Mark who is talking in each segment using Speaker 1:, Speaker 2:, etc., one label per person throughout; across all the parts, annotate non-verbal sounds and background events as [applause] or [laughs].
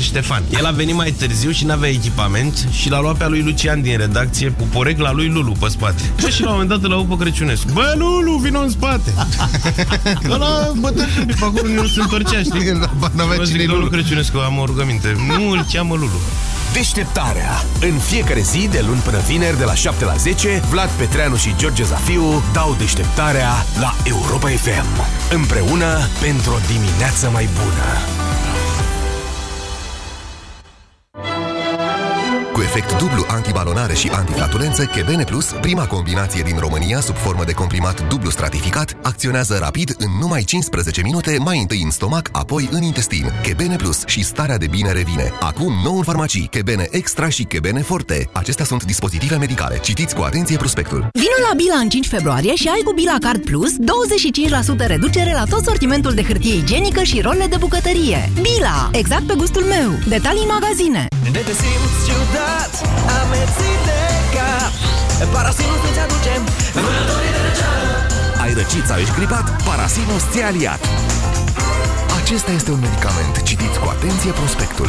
Speaker 1: Ștefan. El a venit mai târziu și n-avea echipament și l-a luat pe a lui Lucian din redacție cu porecla lui Lulu pe spate. Bă, și la un moment dat îl au pe Crăciunescu. Bă, Lulu, vino în spate! [laughs] Ăla bătă pe acolo nu se întorcea, știi? Bă, zic, Lulu Crăciunescu, am o rugăminte. Nu îl cheamă Lulu.
Speaker 2: Deșteptarea. În fiecare zi, de luni până vineri, de la 7 la 10, Vlad Petreanu și George Zafiu dau deșteptarea la Europa FM. Împreună pentru o dimineață mai bună.
Speaker 3: Efect dublu antibalonare și antiflatulență, Chebene Plus, prima combinație din România sub formă de comprimat dublu stratificat, acționează rapid în numai 15 minute, mai întâi în stomac, apoi în intestin. Chebene Plus și starea de bine revine. Acum nou în farmacii, Chebene Extra și Chebene Forte. Acestea sunt dispozitive medicale. Citiți cu atenție prospectul.
Speaker 4: Vino la Bila în 5 februarie și ai cu Bila Card Plus 25% reducere la tot sortimentul de hârtie igienică și role de bucătărie. Bila, exact pe gustul meu. Detalii în magazine.
Speaker 5: De te simți ciudat Amețit de cap Parasinus îți aduce Vânătorii de răceală
Speaker 2: Ai răcit sau ești gripat? Parasinus ți-a aliat.
Speaker 3: Acesta este un medicament. Citiți cu atenție prospectul.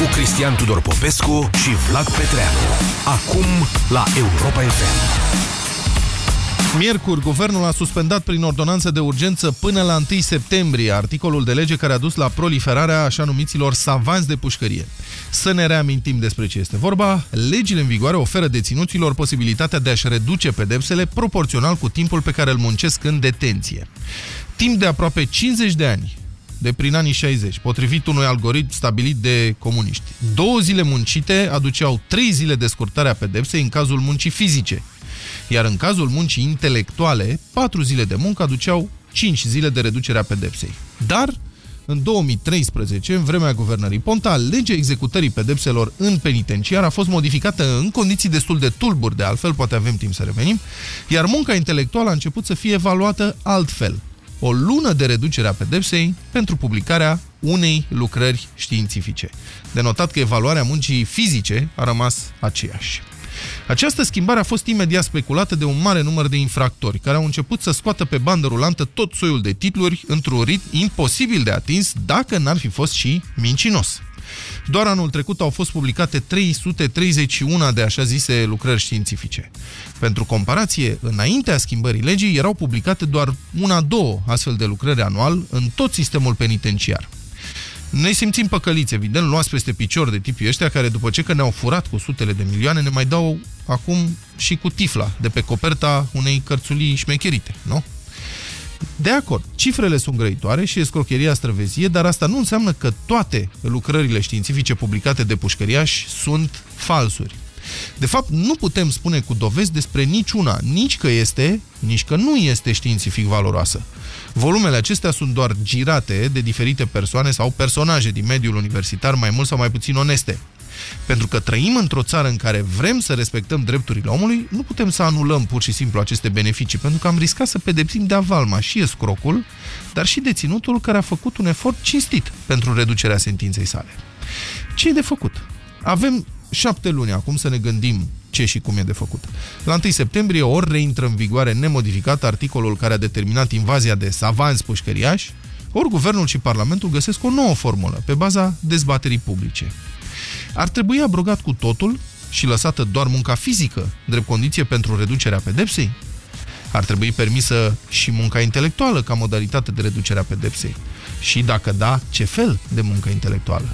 Speaker 2: cu Cristian Tudor Popescu și Vlad Petreanu. Acum la Europa FM.
Speaker 6: Miercuri, guvernul a suspendat prin ordonanță de urgență până la 1 septembrie articolul de lege care a dus la proliferarea așa numiților savanți de pușcărie. Să ne reamintim despre ce este vorba. Legile în vigoare oferă deținuților posibilitatea de a-și reduce pedepsele proporțional cu timpul pe care îl muncesc în detenție. Timp de aproape 50 de ani, de prin anii 60, potrivit unui algoritm stabilit de comuniști. Două zile muncite aduceau trei zile de scurtare a pedepsei în cazul muncii fizice, iar în cazul muncii intelectuale, patru zile de muncă aduceau 5 zile de reducere a pedepsei. Dar, în 2013, în vremea guvernării Ponta, legea executării pedepselor în penitenciar a fost modificată în condiții destul de tulburi, de altfel, poate avem timp să revenim, iar munca intelectuală a început să fie evaluată altfel. O lună de reducere a pedepsei pentru publicarea unei lucrări științifice. De notat că evaluarea muncii fizice a rămas aceeași. Această schimbare a fost imediat speculată de un mare număr de infractori, care au început să scoată pe bandă rulantă tot soiul de titluri într-un ritm imposibil de atins dacă n-ar fi fost și mincinos. Doar anul trecut au fost publicate 331 de așa zise lucrări științifice. Pentru comparație, înaintea schimbării legii erau publicate doar una-două astfel de lucrări anual în tot sistemul penitenciar. Ne simțim păcăliți, evident, luați peste picior de tipii ăștia care după ce că ne-au furat cu sutele de milioane ne mai dau acum și cu tifla de pe coperta unei cărțulii șmecherite, nu? De acord, cifrele sunt grăitoare și escrocheria străvezie, dar asta nu înseamnă că toate lucrările științifice publicate de pușcăriași sunt falsuri. De fapt, nu putem spune cu dovezi despre niciuna, nici că este, nici că nu este științific valoroasă. Volumele acestea sunt doar girate de diferite persoane sau personaje din mediul universitar mai mult sau mai puțin oneste. Pentru că trăim într-o țară în care vrem să respectăm drepturile omului, nu putem să anulăm pur și simplu aceste beneficii, pentru că am riscat să pedepsim de avalma și escrocul, dar și deținutul care a făcut un efort cinstit pentru reducerea sentinței sale. Ce e de făcut? Avem șapte luni acum să ne gândim ce și cum e de făcut. La 1 septembrie ori reintră în vigoare nemodificat articolul care a determinat invazia de savanți pușcăriași, ori guvernul și parlamentul găsesc o nouă formulă pe baza dezbaterii publice. Ar trebui abrogat cu totul și lăsată doar munca fizică, drept condiție pentru reducerea pedepsei? Ar trebui permisă și munca intelectuală ca modalitate de reducere a pedepsei? Și dacă da, ce fel de muncă intelectuală?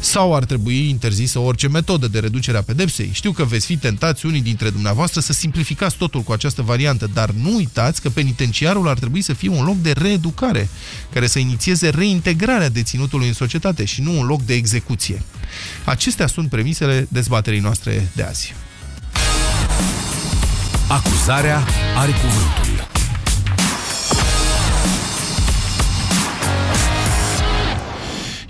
Speaker 6: Sau ar trebui interzisă orice metodă de reducere a pedepsei? Știu că veți fi tentați unii dintre dumneavoastră să simplificați totul cu această variantă, dar nu uitați că penitenciarul ar trebui să fie un loc de reeducare, care să inițieze reintegrarea deținutului în societate și nu un loc de execuție. Acestea sunt premisele dezbaterii noastre de azi.
Speaker 2: Acuzarea are cuvântul.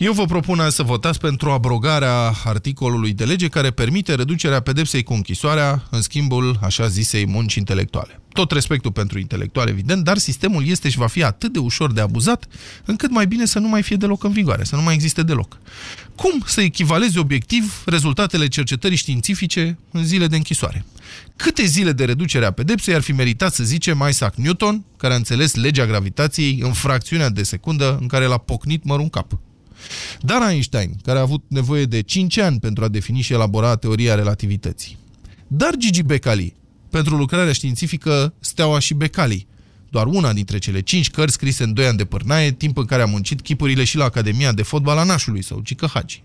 Speaker 6: Eu vă propun azi să votați pentru abrogarea articolului de lege care permite reducerea pedepsei cu închisoarea în schimbul așa zisei munci intelectuale. Tot respectul pentru intelectual, evident, dar sistemul este și va fi atât de ușor de abuzat, încât mai bine să nu mai fie deloc în vigoare, să nu mai existe deloc. Cum să echivalezi obiectiv rezultatele cercetării științifice în zile de închisoare? Câte zile de reducere a pedepsei ar fi meritat să zicem Isaac Newton, care a înțeles legea gravitației în fracțiunea de secundă în care l-a pocnit mărun cap? Dar Einstein, care a avut nevoie de 5 ani pentru a defini și elabora teoria relativității. Dar Gigi Becali, pentru lucrarea științifică Steaua și Becali, doar una dintre cele cinci cărți scrise în 2 ani de pârnaie, timp în care a muncit chipurile și la Academia de Fotbal a Nașului sau Cică Hagi.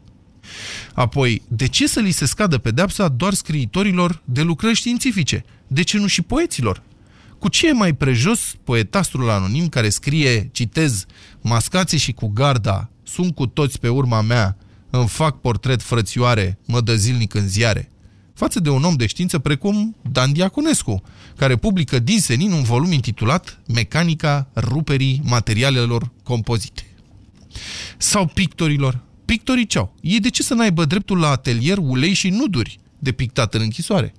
Speaker 6: Apoi, de ce să li se scadă pedepsa doar scriitorilor de lucrări științifice? De ce nu și poeților? Cu ce e mai prejos poetastrul anonim care scrie, citez, mascații și cu garda, sunt cu toți pe urma mea, îmi fac portret frățioare, mă dă zilnic în ziare? Față de un om de știință precum Dan Diaconescu, care publică din senin un volum intitulat Mecanica ruperii materialelor compozite. Sau pictorilor. Pictorii ce-au? Ei de ce să n-aibă dreptul la atelier, ulei și nuduri de pictat în închisoare?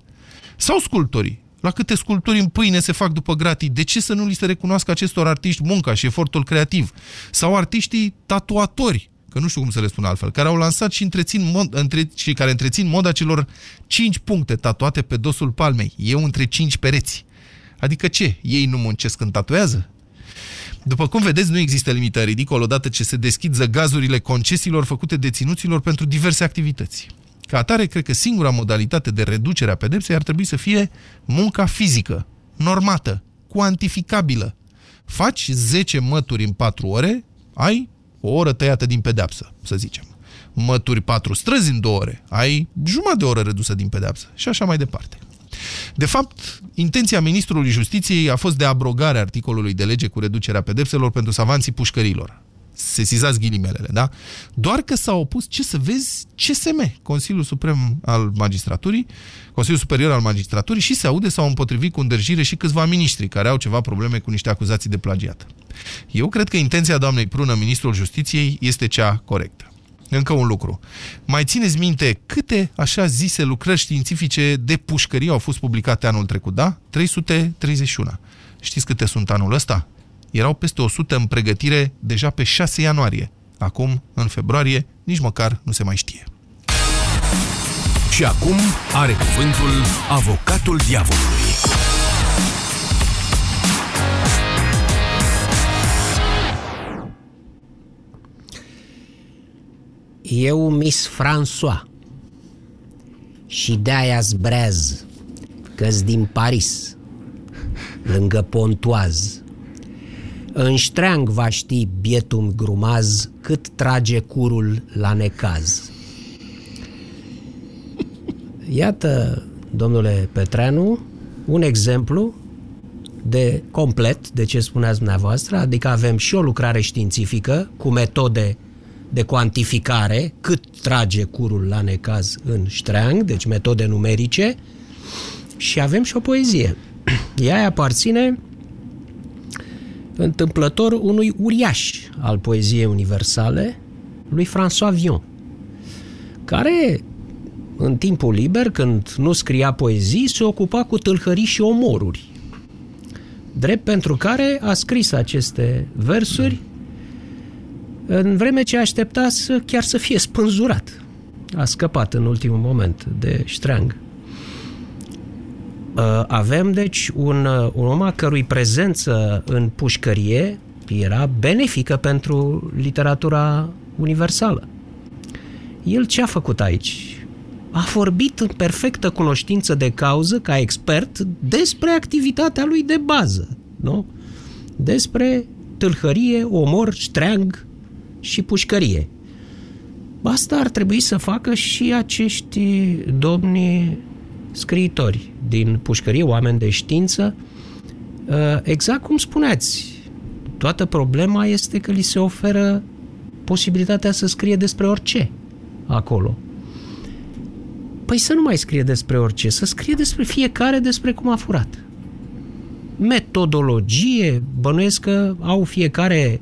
Speaker 6: Sau sculptorii? La câte sculpturi în pâine se fac după gratii, de ce să nu li se recunoască acestor artiști munca și efortul creativ? Sau artiștii tatuatori, că nu știu cum să le spun altfel, care au lansat și, întrețin mod, între, și care întrețin moda celor 5 puncte tatuate pe dosul palmei, eu între 5 pereți. Adică ce? Ei nu muncesc când tatuează? După cum vedeți, nu există limită ridicol odată ce se deschid zăgazurile concesiilor făcute deținuților pentru diverse activități. Ca atare, cred că singura modalitate de reducere a pedepsei ar trebui să fie munca fizică, normată, cuantificabilă. Faci 10 mături în 4 ore, ai o oră tăiată din pedepsă, să zicem. Mături 4 străzi în 2 ore, ai jumătate de oră redusă din pedepsă și așa mai departe. De fapt, intenția ministrului justiției a fost de abrogare a articolului de lege cu reducerea pedepselor pentru savanții pușcărilor sesizați ghilimelele, da? Doar că s-a opus, ce să vezi, CSM, Consiliul Suprem al Magistraturii, Consiliul Superior al Magistraturii și se aude sau împotrivit cu îndrăjire și câțiva miniștri care au ceva probleme cu niște acuzații de plagiat. Eu cred că intenția doamnei Prună, Ministrul Justiției, este cea corectă. Încă un lucru. Mai țineți minte câte așa zise lucrări științifice de pușcărie au fost publicate anul trecut, da? 331. Știți câte sunt anul ăsta? Erau peste 100 în pregătire deja pe 6 ianuarie. Acum, în februarie, nici măcar nu se mai știe.
Speaker 2: Și acum are cuvântul avocatul diavolului.
Speaker 7: Eu, Miss François, și de-aia zbrez, că din Paris, lângă Pontoaz, în ștreang va ști bietum grumaz cât trage curul la necaz. Iată, domnule Petreanu, un exemplu de complet de ce spuneați dumneavoastră, adică avem și o lucrare științifică cu metode de cuantificare, cât trage curul la necaz în ștreang, deci metode numerice, și avem și o poezie. Ea aparține întâmplător unui uriaș al poeziei universale, lui François Vion, care în timpul liber, când nu scria poezii, se ocupa cu tâlhării și omoruri. Drept pentru care a scris aceste versuri în vreme ce aștepta să, chiar să fie spânzurat. A scăpat în ultimul moment de ștreang. Uh, avem, deci, un, uh, un om a cărui prezență în pușcărie era benefică pentru literatura universală. El ce a făcut aici? A vorbit în perfectă cunoștință de cauză, ca expert, despre activitatea lui de bază, nu? Despre tâlhărie, omor, ștreang și pușcărie. Asta ar trebui să facă și acești domni scriitori din pușcărie, oameni de știință, uh, exact cum spuneați, toată problema este că li se oferă posibilitatea să scrie despre orice acolo. Păi să nu mai scrie despre orice, să scrie despre fiecare despre cum a furat. Metodologie, bănuiesc că au fiecare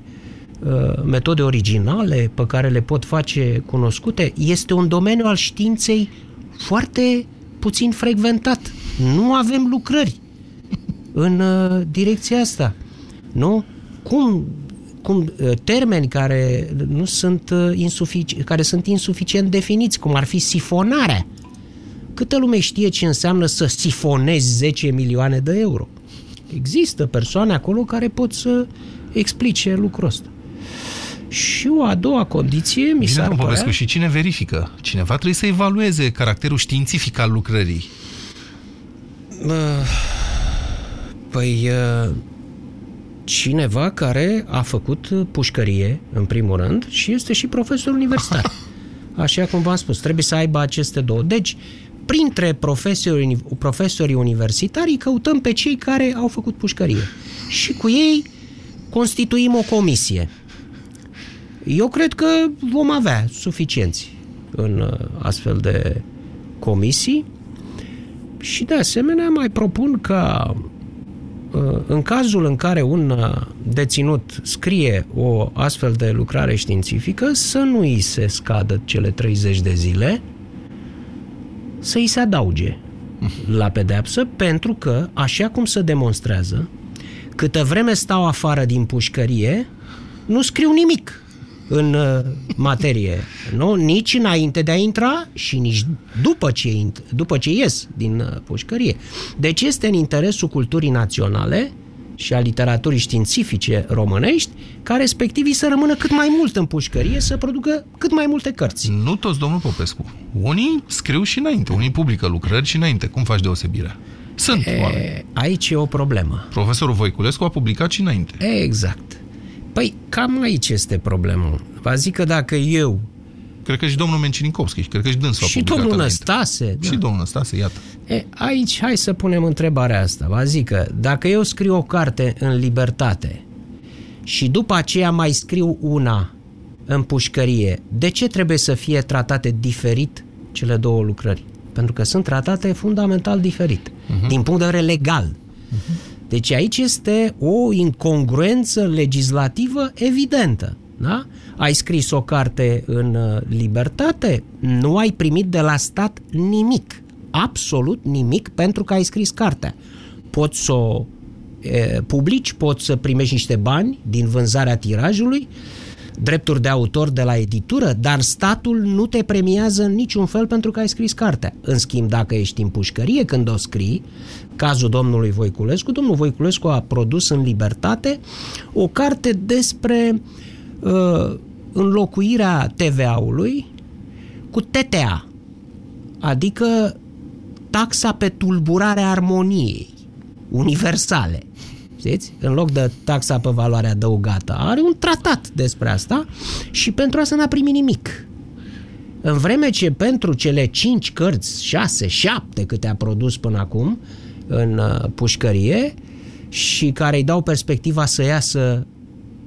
Speaker 7: uh, metode originale pe care le pot face cunoscute, este un domeniu al științei foarte puțin frecventat. Nu avem lucrări în uh, direcția asta. Nu? Cum, cum uh, termeni care nu sunt uh, insufici- care sunt insuficient definiți, cum ar fi sifonarea. Câtă lume știe ce înseamnă să sifonezi 10 milioane de euro? Există persoane acolo care pot să explice lucrul ăsta. Și o a doua condiție mi
Speaker 6: Bine,
Speaker 7: s-ar
Speaker 6: domnul
Speaker 7: părea...
Speaker 6: Popescu, și cine verifică? Cineva trebuie să evalueze caracterul științific al lucrării.
Speaker 7: Uh, Păi uh, cineva care a făcut pușcărie, în primul rând, și este și profesor universitar. [laughs] Așa cum v-am spus, trebuie să aibă aceste două. Deci, printre profesorii, profesorii universitari căutăm pe cei care au făcut pușcărie. Și cu ei constituim o comisie. Eu cred că vom avea suficienți în uh, astfel de comisii. Și de asemenea mai propun ca uh, în cazul în care un uh, deținut scrie o astfel de lucrare științifică, să nu îi se scadă cele 30 de zile, să îi se adauge la pedeapsă, pentru că, așa cum se demonstrează, câtă vreme stau afară din pușcărie, nu scriu nimic în uh, materie. Nu? Nici înainte de a intra și nici după ce, int- după ce ies din uh, pușcărie. Deci este în interesul culturii naționale și a literaturii științifice românești ca respectivii să rămână cât mai mult în pușcărie, să producă cât mai multe cărți.
Speaker 6: Nu toți, domnul Popescu. Unii scriu și înainte, unii publică lucrări și înainte. Cum faci deosebirea? Sunt
Speaker 7: E,
Speaker 6: oameni.
Speaker 7: aici e o problemă.
Speaker 6: Profesorul Voiculescu a publicat și înainte.
Speaker 7: Exact. Păi cam aici este problema. Vă zic că dacă eu
Speaker 6: Cred că și domnul Mencinikovski, și cred că și dânsul a
Speaker 7: și
Speaker 6: publicat
Speaker 7: domnul
Speaker 6: înainte.
Speaker 7: Năstase, da.
Speaker 6: Și domnul Năstase, iată.
Speaker 7: E, aici, hai să punem întrebarea asta. Vă zic că dacă eu scriu o carte în libertate și după aceea mai scriu una în pușcărie, de ce trebuie să fie tratate diferit cele două lucrări? Pentru că sunt tratate fundamental diferit, uh-huh. din punct de vedere legal. Uh-huh. Deci aici este o incongruență legislativă evidentă. Da? Ai scris o carte în uh, libertate, nu ai primit de la stat nimic, absolut nimic, pentru că ai scris cartea. Poți să o e, publici, poți să primești niște bani din vânzarea tirajului, drepturi de autor de la editură, dar statul nu te premiază în niciun fel pentru că ai scris cartea. În schimb, dacă ești în pușcărie când o scrii, cazul domnului Voiculescu, domnul Voiculescu a produs în libertate o carte despre uh, înlocuirea TVA-ului cu TTA, adică taxa pe tulburarea armoniei universale. Știți? În loc de taxa pe valoare adăugată. Are un tratat despre asta și pentru asta n-a primit nimic. În vreme ce pentru cele 5 cărți, 6, 7 câte a produs până acum în uh, pușcărie și care îi dau perspectiva să iasă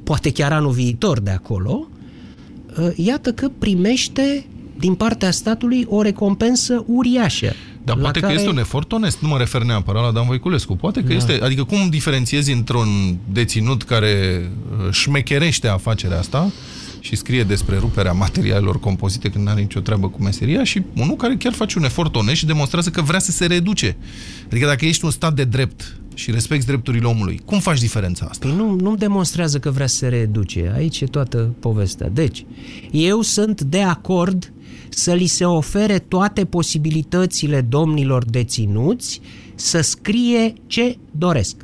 Speaker 7: poate chiar anul viitor de acolo, uh, iată că primește din partea statului o recompensă uriașă.
Speaker 6: Dar
Speaker 7: la
Speaker 6: poate care... că este un efort onest, nu mă refer neapărat la Dan Voiculescu. Poate că da. este, adică cum diferențiezi într-un deținut care uh, șmecherește afacerea asta și scrie despre ruperea materialelor compozite când nu are nicio treabă cu meseria și unul care chiar face un efort onest și demonstrează că vrea să se reduce. Adică dacă ești un stat de drept și respecti drepturile omului, cum faci diferența asta?
Speaker 7: Păi nu, nu demonstrează că vrea să se reduce. Aici e toată povestea. Deci, eu sunt de acord să li se ofere toate posibilitățile domnilor deținuți să scrie ce doresc.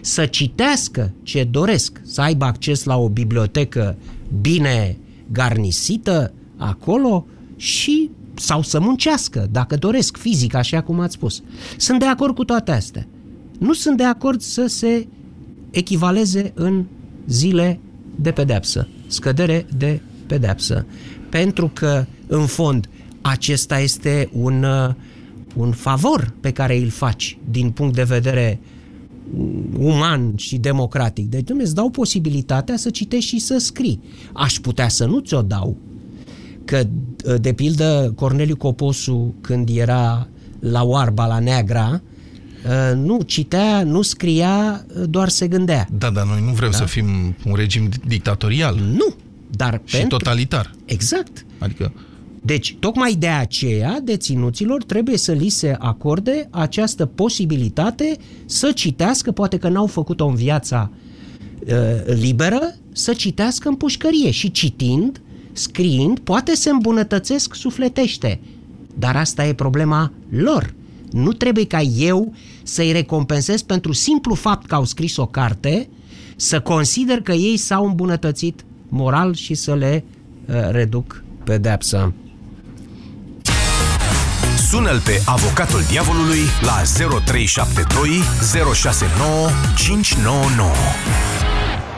Speaker 7: Să citească ce doresc, să aibă acces la o bibliotecă bine garnisită acolo și sau să muncească, dacă doresc, fizic, așa cum ați spus. Sunt de acord cu toate astea. Nu sunt de acord să se echivaleze în zile de pedeapsă, scădere de pedeapsă. Pentru că, în fond, acesta este un, uh, un favor pe care îl faci din punct de vedere uman și democratic. Deci, dumne, îți dau posibilitatea să citești și să scrii. Aș putea să nu ți-o dau. Că, de pildă, Corneliu Coposu, când era la Oarba, la Neagra, Uh, nu citea, nu scria, uh, doar se gândea.
Speaker 6: Da, dar noi nu vrem da? să fim un regim dictatorial.
Speaker 7: Nu, dar
Speaker 6: Și
Speaker 7: pentru...
Speaker 6: totalitar.
Speaker 7: Exact.
Speaker 6: Adică
Speaker 7: Deci, tocmai de aceea, deținuților trebuie să li se acorde această posibilitate să citească, poate că n-au făcut-o în viața uh, liberă, să citească în pușcărie și citind, scriind, poate se îmbunătățesc sufletește. Dar asta e problema lor. Nu trebuie ca eu să-i recompensez pentru simplu fapt că au scris o carte, să consider că ei s-au îmbunătățit moral și să le uh, reduc pedeapsa.
Speaker 2: Sună-l pe avocatul diavolului la 0372 069 599.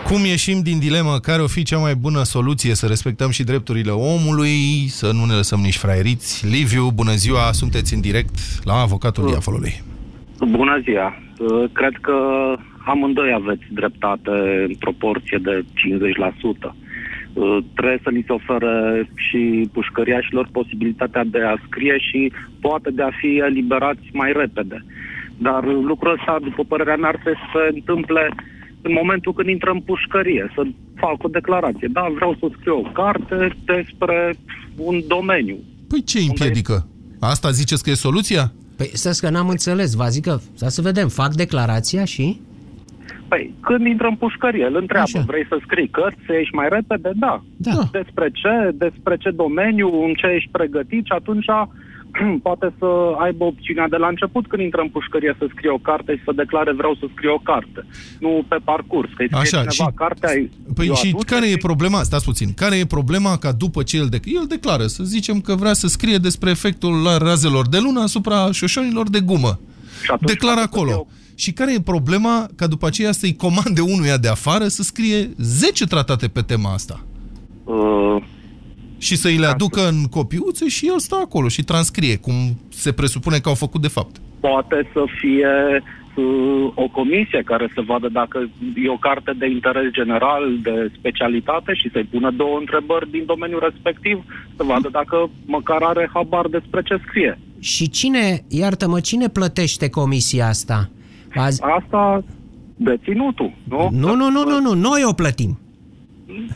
Speaker 6: Cum ieșim din dilemă? Care o fi cea mai bună soluție să respectăm și drepturile omului, să nu ne lăsăm nici fraieriți? Liviu, bună ziua, sunteți în direct la avocatul diavolului.
Speaker 8: Bună ziua! Uh, Cred că amândoi aveți dreptate în proporție de 50%. Uh, Trebuie să li se ofere și pușcăriașilor posibilitatea de a scrie și poate de a fi eliberați mai repede. Dar lucrul ăsta, după părerea mea, ar trebui să se întâmple în momentul când intră în pușcărie, să fac o declarație. Da, vreau să scriu o carte despre un domeniu.
Speaker 6: Păi ce îi împiedică? Asta ziceți că e soluția?
Speaker 7: Păi stați că n-am înțeles, vă zic că, să să vedem, fac declarația și...
Speaker 8: Păi, când intră în pușcărie, îl întreabă,
Speaker 7: Așa.
Speaker 8: vrei să scrii cărți, să ieși mai repede? Da.
Speaker 7: Da.
Speaker 8: Despre ce? Despre ce domeniu? În ce ești pregătit? Și atunci [clears throat] poate să aibă opțiunea de la început când intră în pușcărie să scrie o carte și să declare vreau să scriu o carte. Nu pe parcurs, că îi scrie
Speaker 6: Așa,
Speaker 8: cineva
Speaker 6: și-
Speaker 8: cartea, îi-
Speaker 6: Păi
Speaker 8: eu
Speaker 6: și
Speaker 8: aduc
Speaker 6: care e problema? Stați puțin. Care e problema ca după ce el, dec- el declară, să zicem că vrea să scrie despre efectul la razelor de lună asupra șoșonilor de gumă.
Speaker 8: Și atunci
Speaker 6: Declară
Speaker 8: poate să
Speaker 6: acolo.
Speaker 8: fie o-
Speaker 6: Și care e problema ca după aceea să-i comande unuia de afară să scrie 10 tratate pe tema asta?
Speaker 8: Uh,
Speaker 6: Și să îi le aducă în copiuțe și el stă acolo și transcrie, cum se presupune că au făcut de fapt.
Speaker 8: poate să fie uh, o comisie care să vadă dacă e o carte de interes general, de specialitate și să-i pună două întrebări din domeniul respectiv, să vadă dacă măcar are habar despre ce scrie.
Speaker 7: Și cine, iartă-mă, cine plătește comisia asta? Azi...
Speaker 8: Asta deținutul, nu?
Speaker 7: Nu, nu, nu, nu, nu, noi o plătim.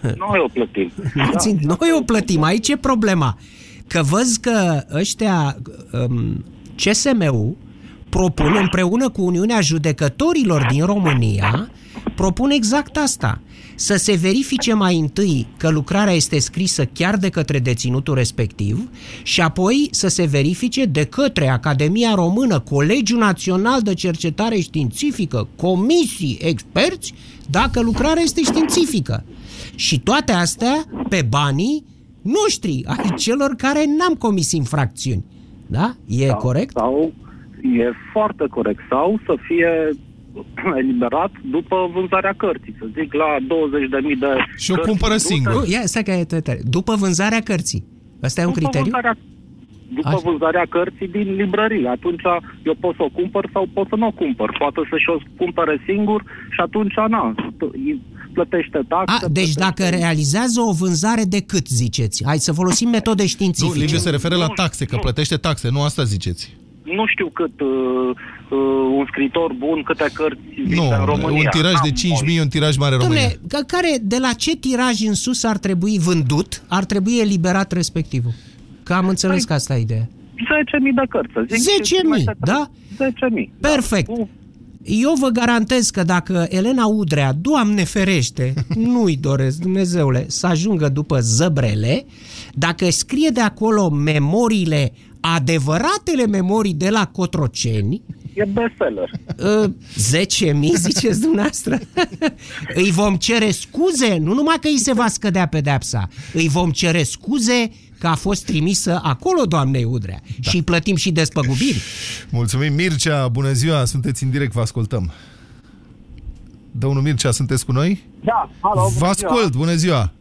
Speaker 8: Noi o plătim. [laughs]
Speaker 7: Țin, noi o plătim. Aici e problema. Că văz că ăștia, um, CSM-ul, propun împreună cu Uniunea Judecătorilor din România, propun exact asta. Să se verifice mai întâi că lucrarea este scrisă chiar de către deținutul respectiv și apoi să se verifice de către Academia Română, Colegiul Național de Cercetare Științifică, comisii, experți, dacă lucrarea este științifică. Și toate astea pe banii noștri, ai celor care n-am comis infracțiuni. Da? E
Speaker 8: Da,
Speaker 7: corect?
Speaker 8: Sau e foarte corect. Sau să fie [clears throat] eliberat după vânzarea cărții. Să zic, la 20.000 de
Speaker 6: Și o
Speaker 8: cărți
Speaker 6: cumpără
Speaker 8: vândute,
Speaker 6: singur.
Speaker 7: Nu, ia, stai că e tare. După vânzarea cărții. Asta e un
Speaker 8: După
Speaker 7: criteriu?
Speaker 8: vânzarea, după
Speaker 7: Așa.
Speaker 8: vânzarea cărții din librărie. Atunci eu pot să o cumpăr sau pot să nu o cumpăr. Poate să-și o cumpere singur și atunci, na, plătește taxe.
Speaker 7: A, deci dacă realizează o vânzare de cât, ziceți? Hai să folosim metode
Speaker 6: Nu,
Speaker 7: științifice.
Speaker 6: Liviu se referă la
Speaker 8: Nu,
Speaker 6: taxe, că
Speaker 8: nu.
Speaker 6: plătește taxe, nu asta ziceți.
Speaker 8: Nu știu cât uh, uh, un scriitor bun, câte cărți
Speaker 6: Nu,
Speaker 8: vinde în România.
Speaker 6: un tiraj de
Speaker 8: N-am
Speaker 6: 5.000 e un tiraj mare în România.
Speaker 7: Dom'le, că- care, de la ce tiraj în sus ar trebui vândut, ar trebui eliberat respectivul? Că am înțeles
Speaker 8: Păi-
Speaker 7: că asta e ideea.
Speaker 8: 10.000 de cărți, să zic.
Speaker 7: 10.000, da?
Speaker 8: 10.000.
Speaker 7: Perfect.
Speaker 8: Da. Cu-
Speaker 7: Eu vă garantez că dacă Elena Udrea, Doamne ferește, [laughs] nu-i doresc, Dumnezeule, să ajungă după zăbrele, dacă scrie de acolo memoriile, adevăratele memorii de la Cotroceni,
Speaker 8: E bestseller.
Speaker 7: uh, 10.000, ziceți dumneavoastră? [laughs] îi vom cere scuze, nu numai că îi se va scădea pedepsa, îi vom cere scuze că a fost trimisă acolo, doamnei Udrea. Da. Și îi plătim și despăgubiri.
Speaker 6: Mulțumim, Mircea, bună ziua, sunteți în direct, vă ascultăm. Domnul Mircea, sunteți cu noi?
Speaker 9: Da, alo, bună
Speaker 6: Vă
Speaker 9: ziua.
Speaker 6: ascult, bună ziua!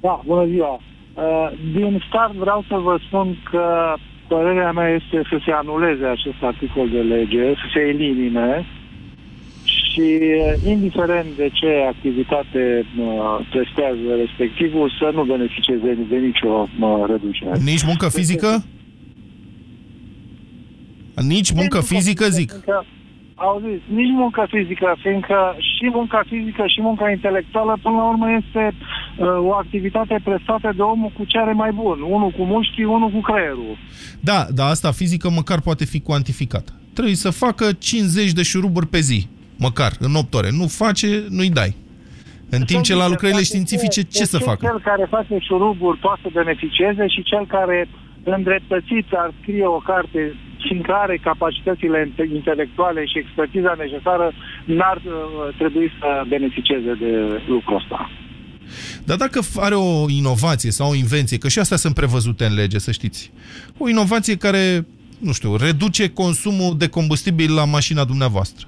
Speaker 9: Da, bună ziua. Uh, Din start vreau să vă spun că părerea mea este să se anuleze acest articol de lege, să se elimine și uh, indiferent de ce activitate uh, prestează respectivul, să nu beneficieze de nicio uh, reducere.
Speaker 6: Nici muncă fizică? Nici muncă fizică, zic.
Speaker 9: Încă, Auziți, nici muncă fizică, fiindcă și munca fizică și munca intelectuală, până la urmă, este uh, o activitate prestată de omul cu ce are mai bun. Unul cu mușchii, unul cu creierul.
Speaker 6: Da, dar asta fizică măcar poate fi cuantificată. Trebuie să facă 50 de șuruburi pe zi, măcar, în 8 ore. Nu face, nu-i dai. În timp ce la lucrările științifice, ce să facă?
Speaker 9: Cel care face șuruburi poate să beneficieze și cel care îndreptățit ar scrie o carte fiindcă are capacitățile inte- intelectuale și expertiza necesară, n-ar uh, trebui să beneficieze de lucrul ăsta.
Speaker 6: Dar dacă are o inovație sau o invenție, că și astea sunt prevăzute în lege, să știți, o inovație care, nu știu, reduce consumul de combustibil la mașina dumneavoastră.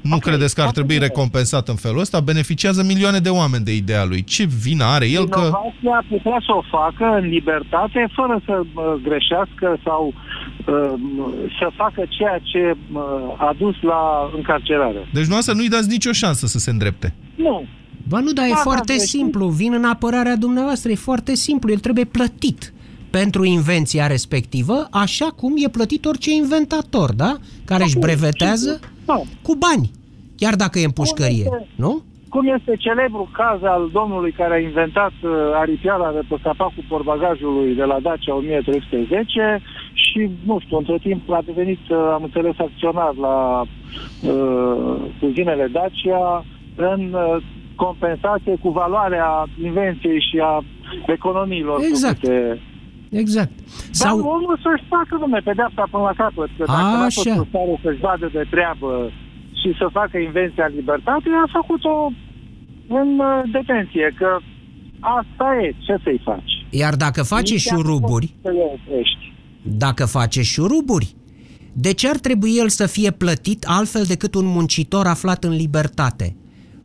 Speaker 6: Nu okay. credeți că ar trebui recompensat în felul ăsta? Beneficiază milioane de oameni de ideea lui. Ce vină are el că...
Speaker 9: Inovația putea să o facă în libertate, fără să uh, greșească sau uh, să facă ceea ce uh, a dus la încarcerare.
Speaker 6: Deci noastră nu-i dați nicio șansă să se îndrepte.
Speaker 9: Nu.
Speaker 7: Ba nu, dar e
Speaker 9: Da, da,
Speaker 7: foarte
Speaker 9: deci-
Speaker 7: simplu. Vin în apărarea dumneavoastră. E foarte simplu. El trebuie plătit pentru invenția respectivă, așa cum e plătit orice inventator, da? Care își brevetează
Speaker 9: Da.
Speaker 7: cu bani. Chiar dacă e în pușcărie,
Speaker 9: este-
Speaker 7: nu?
Speaker 9: Cum este celebru caz al domnului care a inventat uh, aripiala de pe capacul porbagajului de la Dacia 1310 și, nu știu, între timp a devenit, uh, am înțeles, acționar la uh, uzinele Dacia în uh, compensație cu valoarea invenției și a economiilor
Speaker 7: Exact.
Speaker 9: făcute.
Speaker 7: Exact.
Speaker 9: Sau... Dar omul să-și facă, domne, pedeapsa până la capăt. Că dacă n-a fost
Speaker 7: Așa.
Speaker 9: în stare să-și vadă de treabă și să facă invenția în libertate, a făcut-o în uh, detenție, că asta e, ce să-i faci?
Speaker 7: Iar dacă face
Speaker 9: Nici
Speaker 7: șuruburi,
Speaker 9: Să le oprești.
Speaker 7: dacă face șuruburi, de ce ar trebui el să fie plătit altfel decât un muncitor aflat în libertate?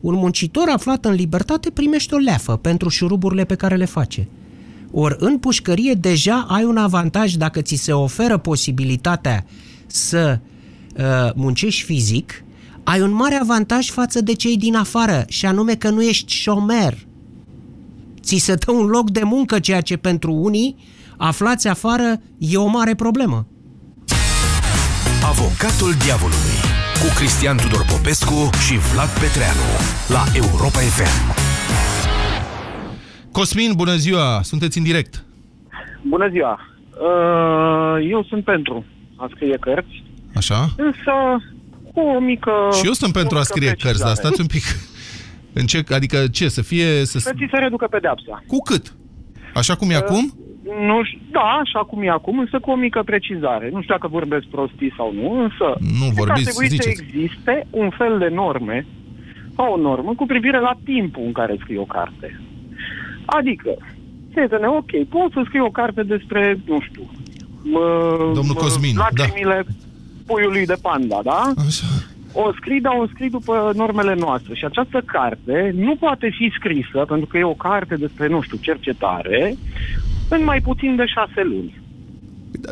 Speaker 7: Un muncitor aflat în libertate primește o leafă pentru șuruburile pe care le face. Ori în pușcărie deja ai un avantaj dacă ți se oferă posibilitatea să uh, muncești fizic, ai un mare avantaj față de cei din afară și anume că nu ești șomer. Ți se dă un loc de muncă, ceea ce pentru unii aflați afară e o mare problemă.
Speaker 2: Avocatul diavolului cu Cristian Tudor Popescu și Vlad Petreanu la Europa FM.
Speaker 6: Cosmin, bună ziua! Sunteți în direct.
Speaker 10: Bună ziua! Uh, Eu sunt pentru a scrie cărți,
Speaker 6: Așa?
Speaker 10: însă cu o mică...
Speaker 6: Și eu sunt pentru
Speaker 10: o
Speaker 6: a
Speaker 10: mică
Speaker 6: scrie cărți, dar
Speaker 10: precizare.
Speaker 6: stați un pic. În ce, adică ce, să fie... Să...
Speaker 10: Să ți se reducă pedeapsa.
Speaker 6: Cu cât? Așa cum e
Speaker 10: Uh,
Speaker 6: acum?
Speaker 10: Nu, ș- da, așa cum e acum, însă cu o mică precizare. Nu știu dacă vorbesc prostii sau nu, însă
Speaker 6: Nu
Speaker 10: cred că ar
Speaker 6: vorbiți,
Speaker 10: trebui să
Speaker 6: ziceți.
Speaker 10: existe un fel de norme sau o normă cu privire la timpul în care scrii o carte. Adică, prietene, ok, poți să scrii o carte despre, nu știu, mă,
Speaker 6: Domnul Cosmin, da.
Speaker 10: lacrimile puiului de panda, da?
Speaker 6: Așa.
Speaker 10: O scrii, dar o scrii după normele noastre. Și această carte nu poate fi scrisă, pentru că e o carte despre, nu știu, cercetare, în mai puțin de șase luni.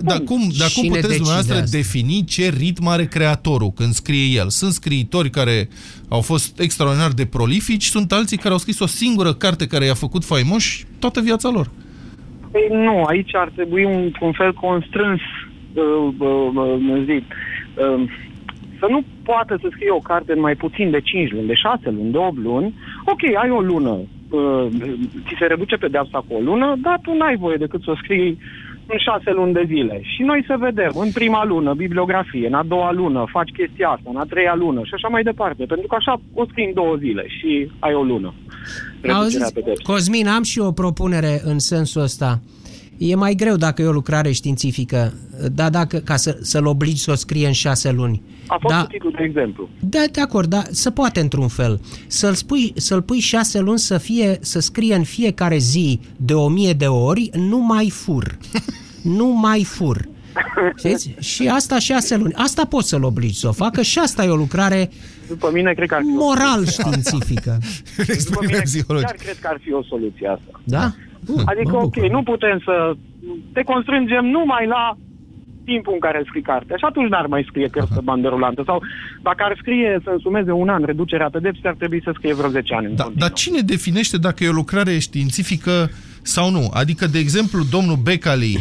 Speaker 6: Dar cum, dar cum
Speaker 7: Cine
Speaker 6: puteți
Speaker 7: decide
Speaker 6: dumneavoastră
Speaker 7: asta?
Speaker 6: defini ce ritm are creatorul când scrie el? Sunt scriitori care au fost extraordinar de prolifici, sunt alții care au scris o singură carte care i-a făcut faimoși toată viața lor.
Speaker 10: Păi nu, aici ar trebui un, un fel constrâns, uh, uh, uh, zic, uh, să nu poată să scrie o carte în mai puțin de 5 luni, de 6 luni, de 8 luni. Ok, ai o lună, uh, ți se reduce pedeapsa cu o lună, dar tu n-ai voie decât să o scrii în 6 luni de zile. Și noi să vedem, în prima lună, bibliografie, în a doua lună, faci chestia asta, în a treia lună și așa mai departe. Pentru că așa o scrii în două zile și ai o lună. Reducerea
Speaker 7: Auziți,
Speaker 10: pedepsei.
Speaker 7: Cosmin, am și eu o propunere în sensul ăsta. E mai greu dacă e o lucrare științifică, dar dacă, ca să, să-l obligi să o scrie în șase luni.
Speaker 10: A fost
Speaker 7: da,
Speaker 10: da. titlul de exemplu.
Speaker 7: da, de acord, dar se poate într-un fel. Să-l, spui, să-l pui șase luni să, fie, să scrie în fiecare zi de o mie de ori, nu mai fur. [laughs] nu mai fur. Știți? Și asta șase luni. Asta poți să-l obligi să o facă și asta e o lucrare
Speaker 10: După mine, cred că ar fi o
Speaker 7: moral științifică.
Speaker 10: După mine,
Speaker 6: psihologic.
Speaker 10: chiar cred că ar fi o soluție asta.
Speaker 7: Da? Bun,
Speaker 10: Adică,
Speaker 7: mă
Speaker 10: ok,
Speaker 7: bucur.
Speaker 10: nu putem să te constrângem numai la timpul în care îl scrii carte. Și atunci n-ar mai scrie cărți pe bandă rulantă. Sau dacă ar scrie să însumeze un an reducerea pedepsei, ar trebui să scrie vreo 10 ani în
Speaker 6: Da,
Speaker 10: continuu.
Speaker 6: dar cine definește dacă e o lucrare științifică sau nu? Adică, de exemplu, domnul Becali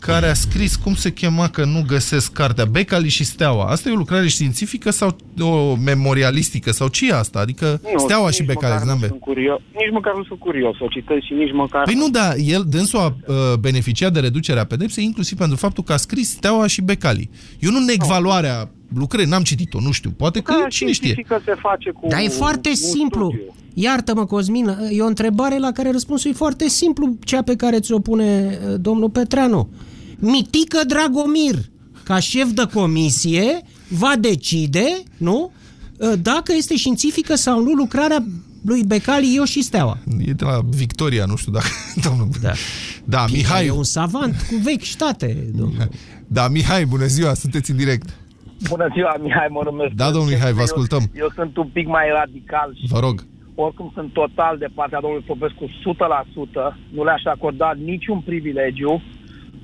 Speaker 6: care a scris, cum se chema că nu găsesc cartea, Becali și Steaua. Asta e o lucrare științifică sau o memorialistică? Sau ce e asta? Adică
Speaker 11: Nu,
Speaker 6: Steaua
Speaker 11: nici
Speaker 6: și Becali,
Speaker 11: măcar nu
Speaker 6: n-am
Speaker 11: sunt curios, Nici măcar nu sunt curios să o citesc și nici măcar...
Speaker 6: Păi nu, da, el, dânsul a uh, beneficiat de reducerea pedepsei inclusiv pentru faptul că a scris Steaua și Becali. Eu nu neg valoarea lucrării, n-am citit-o, nu știu, poate că cine știe.
Speaker 11: Știfică se face cu...
Speaker 7: Dar e foarte
Speaker 11: un
Speaker 7: simplu.
Speaker 11: studiu.
Speaker 7: Iartă-mă, Cosmin, e o întrebare la care răspunsul e foarte simplu, cea pe care ți-o pune uh, domnul Petreanu. Mitică Dragomir, ca șef de comisie, va decide, nu? Uh, Dacă este științifică sau nu lucrarea lui Becali, eu și Steaua.
Speaker 6: E de la Victoria, nu știu dacă... [laughs] Domnul... Da, da Mihai...
Speaker 7: E un savant cu vechi ștate, domnul. [laughs]
Speaker 6: Da, Mihai, bună ziua, sunteți în direct.
Speaker 12: Bună ziua, Mihai, mă numesc.
Speaker 6: Da, domnul Mihai, vă
Speaker 12: Eu-
Speaker 6: ascultăm.
Speaker 12: Eu, sunt un pic mai radical și
Speaker 6: Vă rog.
Speaker 12: oricum sunt total de partea domnului Popescu 100%. Nu le-aș acorda niciun privilegiu.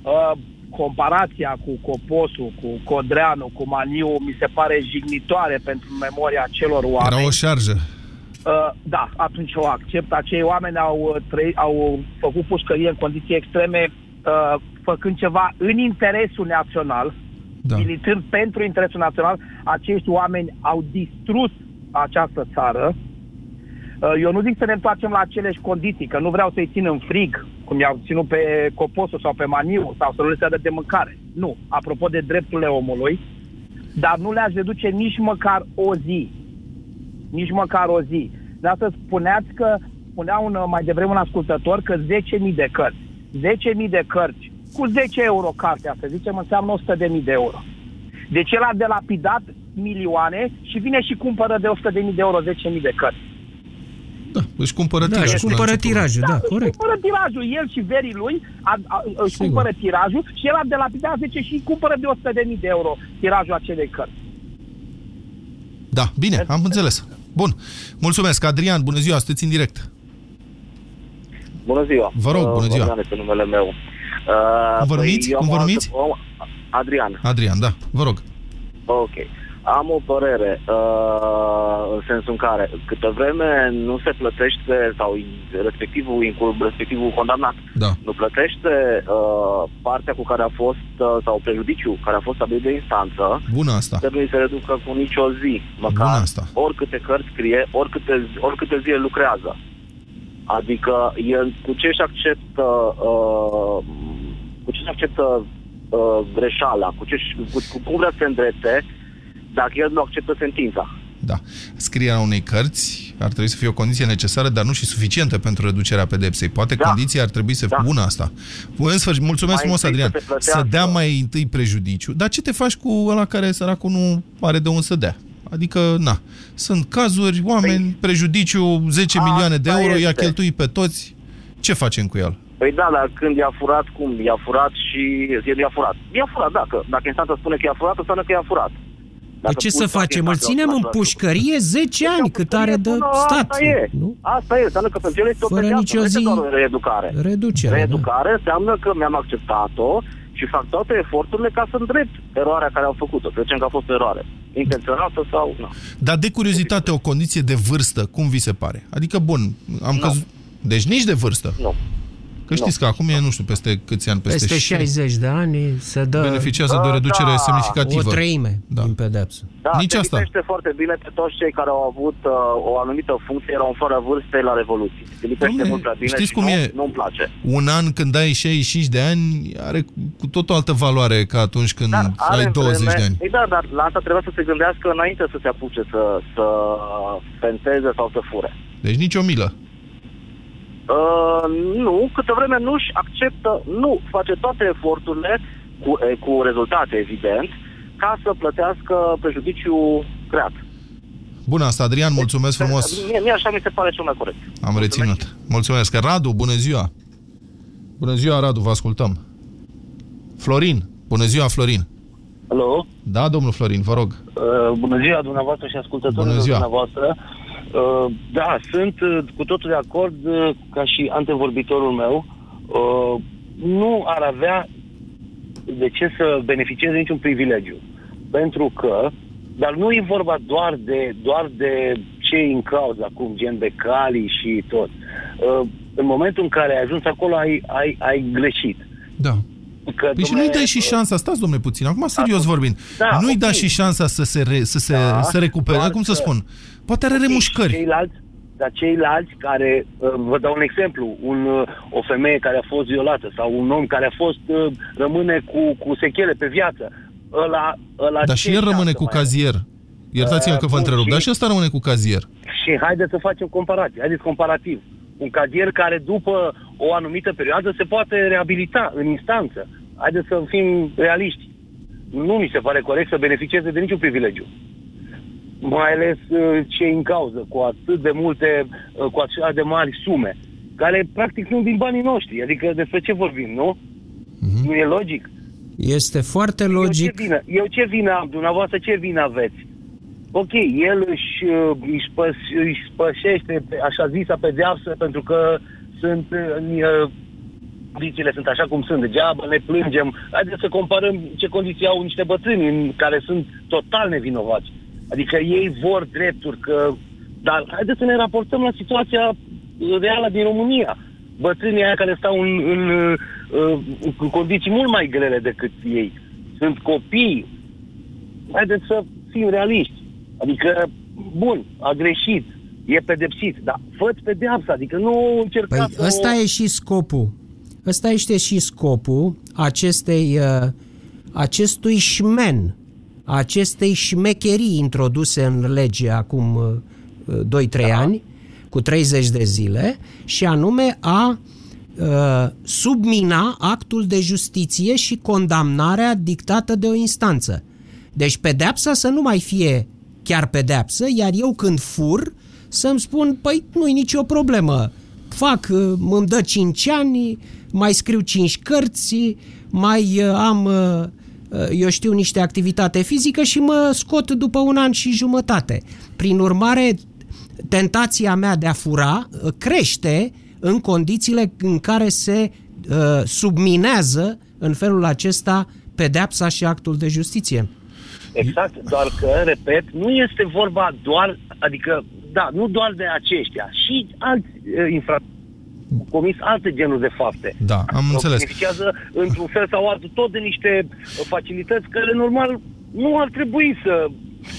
Speaker 12: Uh, comparația cu Coposu, cu Codreanu, cu Maniu mi se pare jignitoare pentru memoria celor oameni.
Speaker 6: Era o șarjă.
Speaker 12: Uh, da, atunci o accept. Acei oameni au, uh, trăi, au făcut pușcărie în condiții extreme, uh, făcând ceva în interesul național, da. militând pentru interesul național. Acești oameni au distrus această țară. Uh, eu nu zic să ne întoarcem la aceleași condiții, că nu vreau să-i țin în frig, cum i-au ținut pe Coposu sau pe Maniu, sau să nu le se dea de mâncare. Nu, apropo de drepturile omului, dar nu le-aș reduce nici măcar o zi nici măcar o zi. De asta spuneați că, spunea un, mai devreme un ascultător, că 10.000 de cărți. 10.000 de cărți cu 10 euro cartea, să zicem, înseamnă 100.000 de euro. Deci el a delapidat milioane și vine și cumpără de 100.000 de euro 10.000 de cărți.
Speaker 6: Își cumpără
Speaker 7: Da,
Speaker 6: tirajul.
Speaker 7: își cumpără
Speaker 6: la început.
Speaker 7: tirajul, da,
Speaker 12: își
Speaker 7: corect.
Speaker 12: cumpără tirajul, el și verii lui a, a, își
Speaker 7: Sigur.
Speaker 12: cumpără tirajul și el a delapidat 10 și cumpără de 100.000 de euro tirajul acelei cărți.
Speaker 6: Da, bine, am înțeles. Bun. Mulțumesc. Adrian, bună ziua, sunteți în direct.
Speaker 13: Bună ziua!
Speaker 6: Vă rog, bună ziua.
Speaker 13: Adrian este numele meu. Uh,
Speaker 6: Cum vă numiți?
Speaker 13: eu
Speaker 6: Cum
Speaker 13: am
Speaker 6: vă
Speaker 13: o altă-
Speaker 6: numiți?
Speaker 13: o- Adrian.
Speaker 6: Adrian, da, vă rog.
Speaker 13: Ok. Am o părere uh, în sensul în care câtă vreme nu se plătește sau respectivul, incul- respectivul condamnat
Speaker 6: da.
Speaker 13: nu plătește uh, partea cu care a fost uh, sau prejudiciu care a fost stabilit de instanță,
Speaker 6: Bună asta.
Speaker 13: să nu se reducă cu nicio zi, măcar
Speaker 6: Bună asta.
Speaker 13: oricâte cărți scrie, oricâte, zi- oricâte zile lucrează. Adică el cu ce își acceptă uh, cu ce își acceptă uh, greșeala, cu, ce, cu, cu cum vrea să se îndrepte, dacă el nu acceptă sentința.
Speaker 6: Da. Scrierea unei cărți ar trebui să fie o condiție necesară, dar nu și suficientă pentru reducerea pedepsei. Poate da. condiția ar trebui să fie bună asta. În sfârșit, mulțumesc
Speaker 13: Mai
Speaker 6: frumos,
Speaker 13: întâi
Speaker 6: Adrian.
Speaker 13: să se
Speaker 6: Să,
Speaker 13: plătească.
Speaker 6: dea mai întâi prejudiciu. Dar ce te faci cu ăla care săracul nu are de unde să dea? Adică, na, sunt cazuri, oameni, prejudiciu 10 milioane de
Speaker 13: Păi- asta
Speaker 6: euro, i-a
Speaker 13: este.
Speaker 6: cheltuit pe toți. Ce facem cu el?
Speaker 13: Păi da, dar când i-a furat, cum? I-a furat și... I-a furat. I-a furat, dacă, dacă instanța spune că i-a furat, înseamnă că i-a furat.
Speaker 7: Păi ce să facem? Îl ținem în pușcărie 10 ani, cât are de
Speaker 13: Nu,
Speaker 7: stat.
Speaker 13: Asta e.
Speaker 7: Nu?
Speaker 13: Asta e. Înseamnă că pentru el este o
Speaker 7: Fără
Speaker 13: pedeapsă,
Speaker 7: nicio
Speaker 13: nu este
Speaker 7: zi
Speaker 13: doar o reeducare.
Speaker 7: reducere, da.
Speaker 13: Reeducare înseamnă că mi-am acceptat-o și fac toate eforturile ca să îndrept eroarea care au făcut-o. Să zicem că a fost o eroare. Intenționată sau nu.
Speaker 6: Dar de curiozitate, o condiție de vârstă, cum vi se pare? Adică, bun, am căzut... Deci nici de vârstă.
Speaker 13: Nu.
Speaker 6: Că știți că acum e, nu știu, peste câți ani, peste,
Speaker 7: Peste 60 de ani se dă...
Speaker 6: Beneficiază de o reducere
Speaker 13: Da.
Speaker 6: semnificativă.
Speaker 7: O treime
Speaker 6: Da.
Speaker 7: din pedepsă.
Speaker 13: Da,
Speaker 6: Nici
Speaker 13: se
Speaker 6: asta.
Speaker 13: lipește foarte bine pe toți cei care au avut uh, o anumită funcție, erau fără vârste la Revoluție. Se lipește
Speaker 6: Dom'le,
Speaker 13: mult prea bine
Speaker 6: știți
Speaker 13: și
Speaker 6: cum
Speaker 13: nu,
Speaker 6: e?
Speaker 13: nu-mi place.
Speaker 6: Un an când ai 65 de ani are cu tot o altă valoare ca atunci când
Speaker 13: Dar are
Speaker 6: ai 20
Speaker 13: vreme,
Speaker 6: de ani.
Speaker 13: Ei, da, dar la asta trebuie să se gândească înainte să se apuce să, să fenteze sau să fure.
Speaker 6: Deci nicio milă.
Speaker 13: Uh, nu, câtă vreme nu-și acceptă, nu face toate eforturile cu, e, cu rezultate, evident, ca să plătească prejudiciul creat.
Speaker 6: Bună asta, Adrian, mulțumesc frumos.
Speaker 13: Mie, mie așa mi se pare cel mai corect.
Speaker 6: Am reținut. Mulțumesc. Radu, bună ziua. Bună ziua, Radu, vă ascultăm. Florin. Bună ziua, Florin.
Speaker 14: Alo,
Speaker 6: Da, domnul Florin, vă rog.
Speaker 14: uh, bună ziua dumneavoastră și ascultătorilor
Speaker 6: Bună ziua.
Speaker 14: dumneavoastră. Uh, da, sunt uh, cu totul de acord uh, ca și antevorbitorul meu. Uh, nu ar avea de ce să beneficieze niciun privilegiu. Pentru că, dar nu e vorba doar de, doar de ce e în cauză acum, gen de cali și tot. Uh, în momentul în care ai ajuns acolo, ai, ai, ai greșit.
Speaker 6: Da.
Speaker 14: Că,
Speaker 6: Păi și nu-i dai și șansa, stați domnule puțin, acum serios vorbind,
Speaker 14: Da,
Speaker 6: nu-i
Speaker 14: ok.
Speaker 6: da și șansa să se, re, să se
Speaker 14: Da,
Speaker 6: să recupere,
Speaker 14: doar
Speaker 6: cum să
Speaker 14: că-
Speaker 6: spun, poate are
Speaker 14: Ok,
Speaker 6: remușcări.
Speaker 14: Ceilalți, dar ceilalți care, uh, vă dau un exemplu, un, uh, o femeie care a fost violată sau un om care a fost, uh, rămâne cu, cu sechele pe viață, ăla, ăla
Speaker 6: Dar
Speaker 14: ce
Speaker 6: și el rămâne
Speaker 14: șansă
Speaker 6: cu
Speaker 14: mai are?
Speaker 6: cazier. Iertați-mă că vă
Speaker 14: bun,
Speaker 6: întrerup,
Speaker 14: și-
Speaker 6: dar și ăsta rămâne cu cazier.
Speaker 14: Și haideți să facem comparație, haideți comparativ. Un cazier care după o anumită perioadă se poate reabilita în instanță. Haideți să fim realiști. Nu mi se pare corect să beneficieze de niciun privilegiu. Mai ales uh, cei în cauză, cu atât de multe, uh, cu atât de mari sume, care practic sunt din banii noștri. Adică despre ce vorbim, nu? Nu e logic?
Speaker 7: Este foarte
Speaker 14: Eu
Speaker 7: logic.
Speaker 14: ce vină, eu ce vină am? Dumneavoastră ce vină aveți? Ok, el își, uh, își, păs, își spășește pe- așa zisa pedeapsă pentru că sunt uh, condițiile sunt așa cum sunt, degeaba ne plângem. Haideți să comparăm ce condiții au niște bătrâni în care sunt total nevinovați. Adică ei vor drepturi, că... dar haideți să ne raportăm la situația uh, reală din România. Bătrânii aia care stau în, în, uh, în condiții mult mai grele decât ei. Sunt copii. Haideți să fim realiști. Adică, bun, a greșit, e pedepsit, dar fă pedeapsa, adică nu încerca
Speaker 7: Păi
Speaker 14: să o-
Speaker 7: ăsta e și scopul. Ăsta este și scopul acestei, uh, acestui șmen, acestei șmecherii introduse în lege acum uh, 2-3 ani, cu 30 de zile, și anume a uh, submina actul de justiție și condamnarea dictată de o instanță. Deci pedeapsa să nu mai fie chiar pedeapsă, iar eu când fur să-mi spun, păi nu-i nicio problemă, fac, uh, îmi dă 5 ani, mai scriu 5 cărți, mai uh, am, uh, uh, eu știu, niște activitate fizică și mă scot după un an și jumătate. Prin urmare, tentația mea de a fura uh, crește în condițiile în care se uh, subminează în felul acesta pedeapsa și actul de justiție.
Speaker 14: Exact, doar că, repet, nu este vorba doar, adică, da, nu doar de aceștia, și alți uh, infra comis alte genuri de fapte.
Speaker 6: Da, am
Speaker 14: Sau
Speaker 6: înțeles.
Speaker 14: Beneficiază într-un fel sau altul tot de niște uh, facilități care normal nu ar trebui să...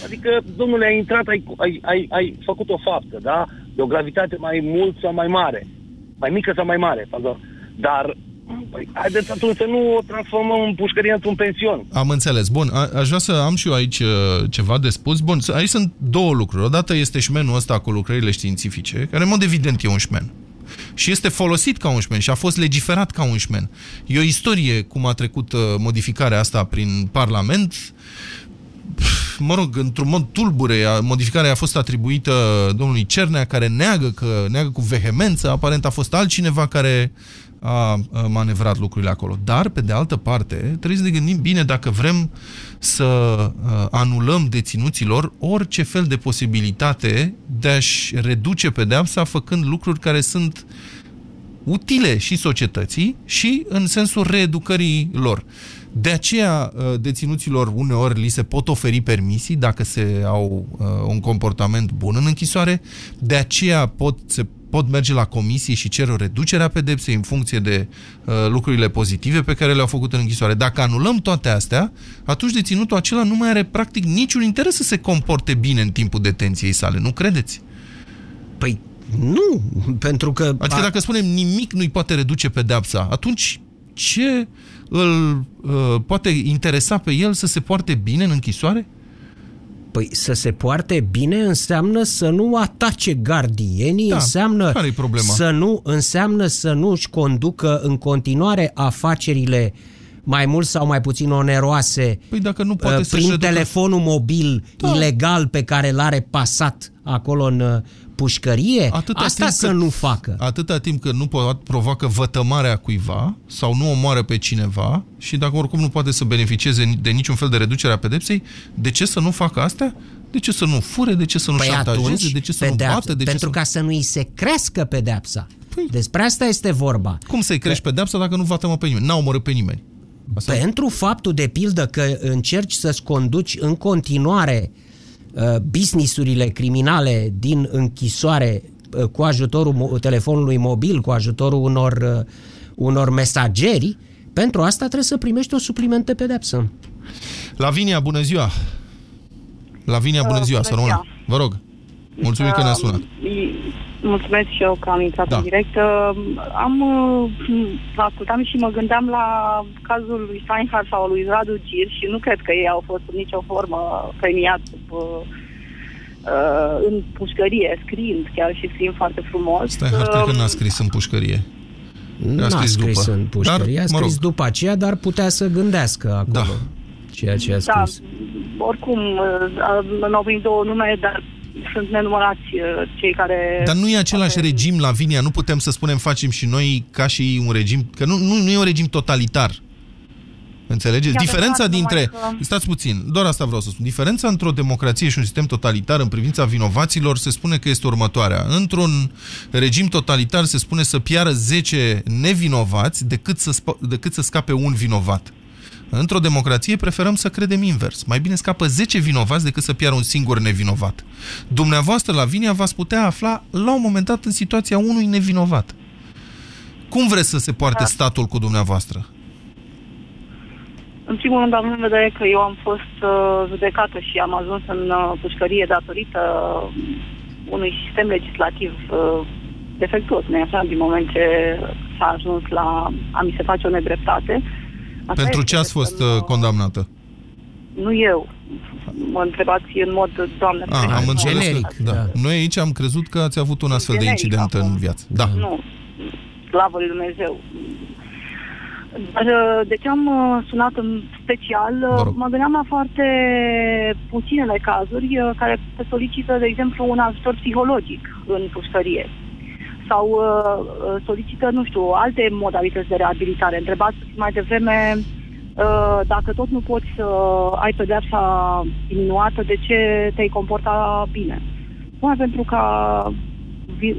Speaker 14: Adică, domnule, ai intrat, ai, ai, ai, ai făcut o faptă, da? De o gravitate mai mult sau mai mare. Mai mică sau mai mare, pardon. Dar, păi, haideți atunci să nu o transformăm în pușcărie într-un pension.
Speaker 6: Am înțeles. Bun, a, aș vrea să am și eu aici uh, ceva de spus. Bun, s- aici sunt două lucruri. Odată este șmenul ăsta cu lucrările științifice, care în mod evident e un șmen. Și este folosit ca un șmen și a fost legiferat ca un șmen. E o istorie cum a trecut uh, modificarea asta prin Parlament. Pf, Mă rog, într-un mod tulbure, a- modificarea a fost atribuită domnului Cernea, care neagă, că, neagă cu vehemență. Aparent a fost altcineva care a a manevrat lucrurile acolo. Dar, pe de altă parte, trebuie să ne gândim bine dacă vrem să uh, anulăm deținuților orice fel de posibilitate de a-și reduce pedeapsa făcând lucruri care sunt utile și societății și în sensul reeducării lor. De aceea, uh, deținuților uneori li se pot oferi permisii dacă se au uh, un comportament bun în închisoare, de aceea pot, se pot merge la comisie și cer o reducere a pedepsei în funcție de uh, lucrurile pozitive pe care le-au făcut în închisoare. Dacă anulăm toate astea, atunci deținutul acela nu mai are practic niciun interes să se comporte bine în timpul detenției sale, nu credeți?
Speaker 7: Păi nu, pentru că...
Speaker 6: Adică dacă spunem nimic nu-i poate reduce pedeapsa, atunci ce îl uh, poate interesa pe el să se poarte bine în închisoare?
Speaker 7: Păi să se poarte bine înseamnă să nu atace gardienii,
Speaker 6: Da,
Speaker 7: înseamnă
Speaker 6: care-i problema?
Speaker 7: să nu înseamnă să nu își conducă în continuare afacerile mai mult sau mai puțin oneroase
Speaker 6: păi dacă nu poate
Speaker 7: uh,
Speaker 6: să-și
Speaker 7: prin
Speaker 6: reducă-
Speaker 7: telefonul mobil
Speaker 6: Da.
Speaker 7: ilegal pe care l-are pasat acolo în uh, pușcărie,
Speaker 6: Atâta
Speaker 7: asta
Speaker 6: timp
Speaker 7: să
Speaker 6: cât-
Speaker 7: nu facă.
Speaker 6: Atâta timp cât nu po- provoacă vătămarea cuiva sau nu omoară pe cineva și dacă oricum nu poate să beneficieze de niciun fel de reducere a pedepsei, de ce să nu facă astea? De ce să nu fure? De ce să nu
Speaker 7: Păi
Speaker 6: șantajeze?
Speaker 7: atunci,
Speaker 6: de ce să nu
Speaker 7: pedeapsa-
Speaker 6: bată? De ce
Speaker 7: pentru
Speaker 6: să...
Speaker 7: ca să nu îi se crească pedepsa. Despre asta este vorba.
Speaker 6: Cum să-i crești pedepsa dacă nu vătămă pe nimeni? N-a omorât pe nimeni.
Speaker 7: Asta... Pentru faptul de pildă că încerci să-ți conduci în continuare uh, businessurile criminale din închisoare uh, cu ajutorul mo- telefonului mobil, cu ajutorul unor, uh, unor mesageri, Pentru asta trebuie să primești o supliment de pedepsă.
Speaker 6: Lavinia, bună ziua! Lavinia, bună
Speaker 15: Uh,
Speaker 6: ziua,
Speaker 15: bună
Speaker 6: să rămână.
Speaker 15: ziua.
Speaker 6: Vă rog. Mulțumim că ne-a sunat.
Speaker 15: Uh, Mulțumesc și eu că am intrat
Speaker 6: Da.
Speaker 15: în direct. Uh, Am uh, vă ascultam și mă gândeam la cazul lui Steinhardt sau lui Radu Gir și nu cred că ei au fost în nicio formă premiați uh, uh, în pușcărie, scriind, chiar și scriind foarte frumos.
Speaker 6: Stai, har, cred că
Speaker 15: Uh,
Speaker 6: n-a scris în pușcărie.
Speaker 7: N-a scris, scris
Speaker 6: după.
Speaker 7: în pușcărie,
Speaker 6: Dar,
Speaker 7: a
Speaker 6: mă
Speaker 7: scris
Speaker 6: rog.
Speaker 7: după aceea, dar putea să gândească acolo da. ceea ce a
Speaker 15: Da,
Speaker 7: scris.
Speaker 15: oricum, uh, n-au venit două nume, dar sunt nenumărați uh, cei care...
Speaker 6: Dar nu e același regim, Lavinia, nu putem să spunem facem și noi ca și un regim, că nu, nu, nu e un regim totalitar. Înțelegeți?
Speaker 15: E
Speaker 6: Diferența
Speaker 15: adevărat,
Speaker 6: dintre...
Speaker 15: numai că-
Speaker 6: Stați puțin, doar asta vreau să spun. Diferența între o democrație și un sistem totalitar în privința vinovaților se spune că este următoarea. Într-un regim totalitar se spune să piară 10 nevinovați decât să, spa- decât să scape un vinovat. Într-o democrație preferăm să credem invers. Mai bine scapă 10 vinovați decât să piară un singur nevinovat. Dumneavoastră, Lavinia, v-ați putea afla la un moment dat în situația unui nevinovat. Cum vreți să se poarte
Speaker 15: Da.
Speaker 6: statul cu dumneavoastră?
Speaker 15: În primul rând, având în vedere că eu am fost uh, judecată și am ajuns în uh, pușcărie datorită uh, unui sistem legislativ uh, defectuos, nu așa, din moment ce s-a ajuns la a mi se face o nedreptate. Asta
Speaker 6: Pentru
Speaker 15: este,
Speaker 6: ce ați fost uh, condamnată?
Speaker 15: Nu eu. Mă întrebați în mod, doamne,
Speaker 6: Ah, am
Speaker 15: ferește,
Speaker 6: înțeles.
Speaker 7: generic,
Speaker 6: că, da.
Speaker 7: da.
Speaker 6: Noi aici am crezut că ați avut un astfel de
Speaker 15: Generic
Speaker 6: incident
Speaker 15: acum.
Speaker 6: în viață. Da.
Speaker 15: Nu, slavă lui Dumnezeu. Dar uh, de ce am uh, sunat în special?
Speaker 6: Vă
Speaker 15: Uh,
Speaker 6: rog.
Speaker 15: Mă gândeam la foarte puținele cazuri uh, care se solicită, de exemplu, un ajutor psihologic în pușcărie sau uh, uh, solicită, nu știu, alte modalități de reabilitare. Întrebați mai devreme uh, dacă tot nu poți să ai pedeapsa diminuată, de ce te-ai comporta bine? Numai pentru ca vi-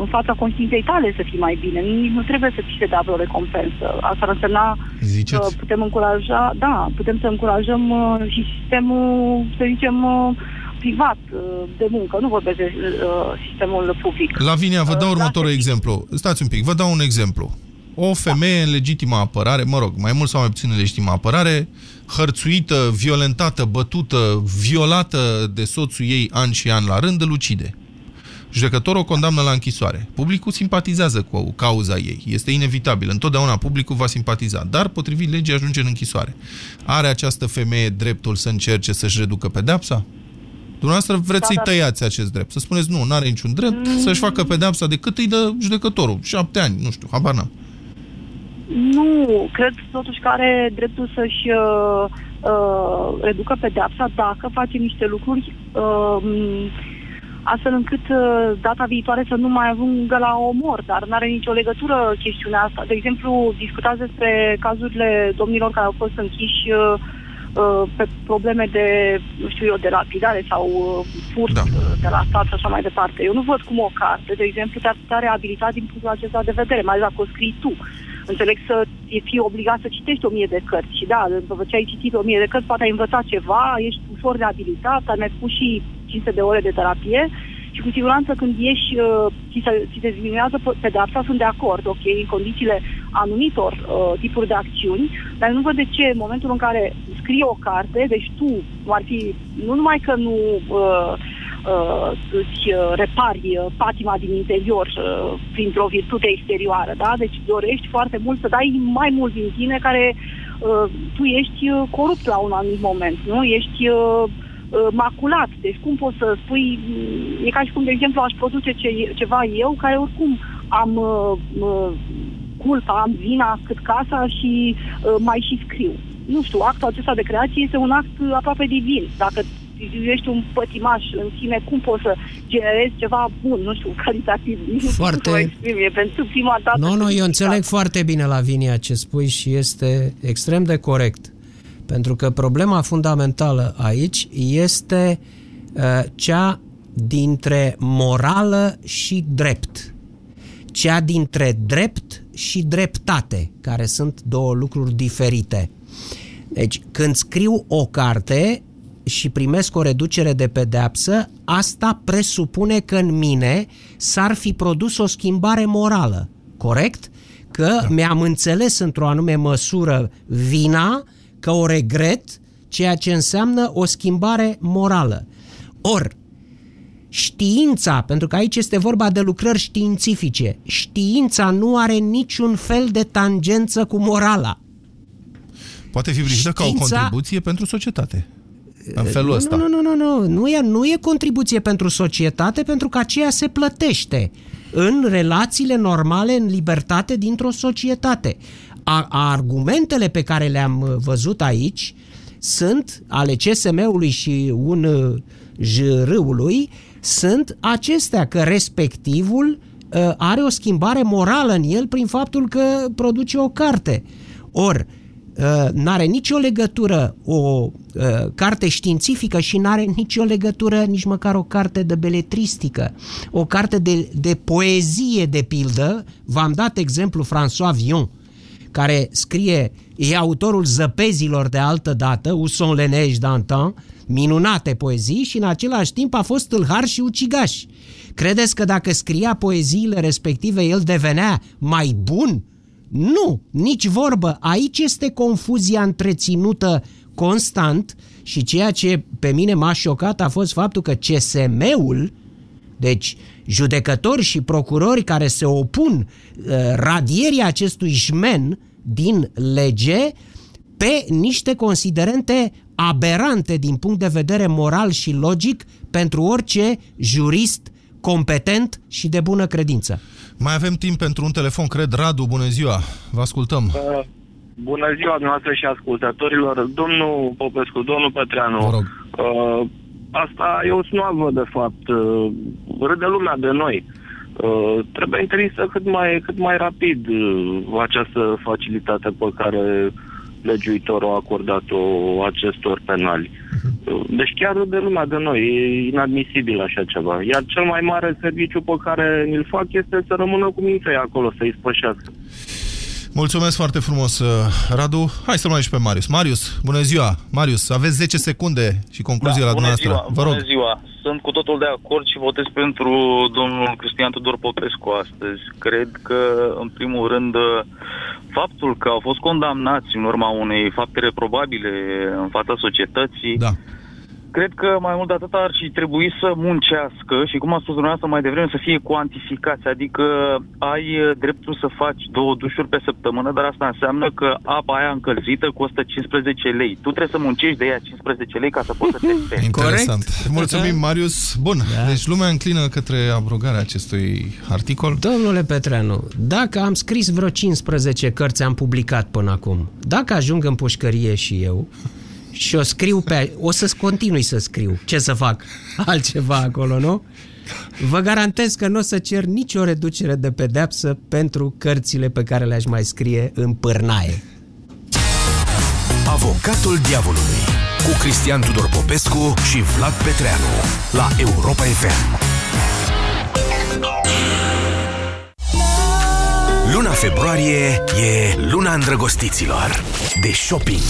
Speaker 15: în fața conștiinței tale să fii mai bine. Nici nu trebuie să ți se dea vreo recompensă. Asta ar însemna
Speaker 6: Ziceți?
Speaker 15: că putem încuraja, da, putem să încurajăm uh, și sistemul, să zicem, uh, privat uh, de muncă. Nu vorbesc de uh, sistemul public.
Speaker 6: Lavinia, vă dau
Speaker 15: Uh,
Speaker 6: următorul exemplu. Stați un pic, vă dau un exemplu. O femeie în legitimă apărare, mă rog, mai mult sau mai puțin în legitimă apărare, hărțuită, violentată, bătută, violată de soțul ei an și an la rând, îl ucide. Judecătorul o condamnă la închisoare. Publicul simpatizează cu cauza ei. Este inevitabil. Întotdeauna publicul va simpatiza. Dar, potrivit legii, ajunge în închisoare. Are această femeie dreptul să încerce să-și reducă pedepsa? Dumneavoastră vreți
Speaker 15: Da,
Speaker 6: să-i
Speaker 15: dar-
Speaker 6: tăiați acest drept. Să spuneți, nu, nu are niciun drept să-și facă pedepsa decât îi dă judecătorul. Șapte ani, nu știu, habar n-am.
Speaker 15: Nu, cred totuși că are dreptul să-și uh, uh, reducă pedeapsa dacă face niște lucruri uh, astfel încât uh, data viitoare să nu mai ajungă la omor, dar nu are nicio legătură chestiunea asta. De exemplu, discutați despre cazurile domnilor care au fost închiși uh, uh, pe probleme de, nu știu eu, de lapidare sau uh, furt
Speaker 6: Da.
Speaker 15: uh, de la stat și așa mai departe. Eu nu văd cum o carte, de exemplu, te-ar putea reabilita din punctul acesta de vedere, mai ales dacă o scrii tu. Înțeleg să fii obligat să citești o mie de cărți și da, după ce ai citit o mie de cărți, poate ai învățat ceva, ești ușor reabilitat, ai mai spus și 500 de ore de terapie și cu siguranță când ieși, uh, ți se, ți se diminuează pe- pedepsa, sunt de acord, ok, în condițiile anumitor uh, tipuri de acțiuni, dar nu văd de ce în momentul în care scrii o carte, deci tu ar fi, nu numai că nu uh, uh, îți uh, repari uh, patima din interior uh, printr-o virtute exterioară, da? Deci dorești foarte mult să dai mai mult din tine care uh, tu ești uh, corupt la un anumit moment, nu? Ești uh, uh, maculat. Deci cum poți să spui, mm, e ca și cum, de exemplu, aș produce ce, ceva eu, care oricum am uh, uh, culpa, am vina cât casa și uh, mai și scriu. Nu știu, actul acesta de creație este un act uh, aproape divin. Dacă ești un pătimaș în sine, cum poți să generezi ceva bun, nu știu, [laughs] calitativ. Nici nu știu
Speaker 7: Foarte-
Speaker 15: cum să o exprim, e pentru prima dată.
Speaker 7: Nu, nu, eu
Speaker 15: când-
Speaker 7: înțeleg foarte bine, Lavinia, ce spui și este extrem de corect. Pentru că problema fundamentală aici este uh, cea dintre morală și drept. Cea dintre drept și dreptate, care sunt două lucruri diferite. Deci, când scriu o carte și primesc o reducere de pedeapsă, asta presupune că în mine s-ar fi produs o schimbare morală, corect? că da. mi-am înțeles într-o anume măsură vina, că o regret, ceea ce înseamnă o schimbare morală. Or, știința, pentru că aici este vorba de lucrări științifice, știința nu are niciun fel de tangență cu morala.
Speaker 6: Poate fi privită Știința... ca o contribuție pentru societate. În felul ăsta.
Speaker 7: Nu, nu, nu, nu, nu. E, nu e contribuție pentru societate, pentru că aceea se plătește în relațiile normale, în libertate dintr-o societate. A, argumentele pe care le-am uh, văzut aici sunt ale CSM-ului și un uh, jrâului, sunt acestea că respectivul uh, are o schimbare morală în el prin faptul că produce o carte. Or, uh, n-are nicio legătură o uh, carte științifică și n-are nicio legătură nici măcar o carte de beletristică. O carte de, de poezie, de pildă, v-am dat exemplu François Vion, care scrie, e autorul zăpezilor de altă dată, Où sont les neiges d'antan, minunate poezii și în același timp a fost tâlhar și ucigaș. Credeți că dacă scria poeziile respective el devenea mai bun? Nu, nici vorbă. Aici este confuzia întreținută constant și ceea ce pe mine m-a șocat a fost faptul că CSM-ul, deci judecători și procurori care se opun uh, radierii acestui jmen din lege pe niște considerente aberante din punct de vedere moral și logic pentru orice jurist competent și de bună credință.
Speaker 6: Mai avem timp pentru un telefon, cred. Radu, bună ziua! Vă ascultăm!
Speaker 16: Uh, bună ziua noastră și ascultătorilor! Domnul Popescu, domnul Petreanu,
Speaker 6: Vă rog.
Speaker 16: Uh, asta e o snoavă, de fapt. Uh, râde lumea de noi. Uh, trebuie interisă cât mai, cât mai rapid uh, această facilitate pe care legiuitorul a acordat-o acestor penali. Deci chiar de lumea de noi, e inadmisibil așa ceva. Iar cel mai mare serviciu pe care îl fac este să rămână cu minței acolo, să-i spășească.
Speaker 6: Mulțumesc foarte frumos, uh, Radu. Hai să mai și pe Marius. Marius, bună ziua. Marius, aveți 10 secunde și concluzie
Speaker 17: da,
Speaker 6: la
Speaker 17: bună
Speaker 6: dumneavoastră.
Speaker 17: Ziua,
Speaker 6: Vă rog.
Speaker 17: Bună ziua. Sunt cu totul de acord și votez pentru domnul Cristian Tudor Popescu astăzi. Cred că, în primul rând, faptul că au fost condamnați în urma unei fapte reprobabile în fața societății
Speaker 6: da
Speaker 17: cred că mai mult de atât ar și trebui să muncească și, cum a spus dumneavoastră mai devreme, să fie cuantificați. Adică ai dreptul să faci două dușuri pe săptămână, dar asta înseamnă că apa aia încălzită costă 15 lei. Tu trebuie să muncești de ea 15 lei ca să poți să te [laughs] speri.
Speaker 6: Interesant. Mulțumim, Marius. Bun, da. deci lumea înclină către abrogarea acestui articol.
Speaker 7: Domnule Petreanu, dacă am scris vreo 15 cărți, am publicat până acum, dacă ajung în pușcărie și eu, și o scriu pe... O să continui să scriu. Ce să fac? [laughs] Altceva acolo, nu? Vă garantez că nu o să cer nicio reducere de pedeapsă pentru cărțile pe care le-aș mai scrie în pârnaie.
Speaker 2: Avocatul diavolului cu Cristian Tudor Popescu și Vlad Petreanu la Europa FM. Luna februarie e luna îndrăgostiților. De shopping.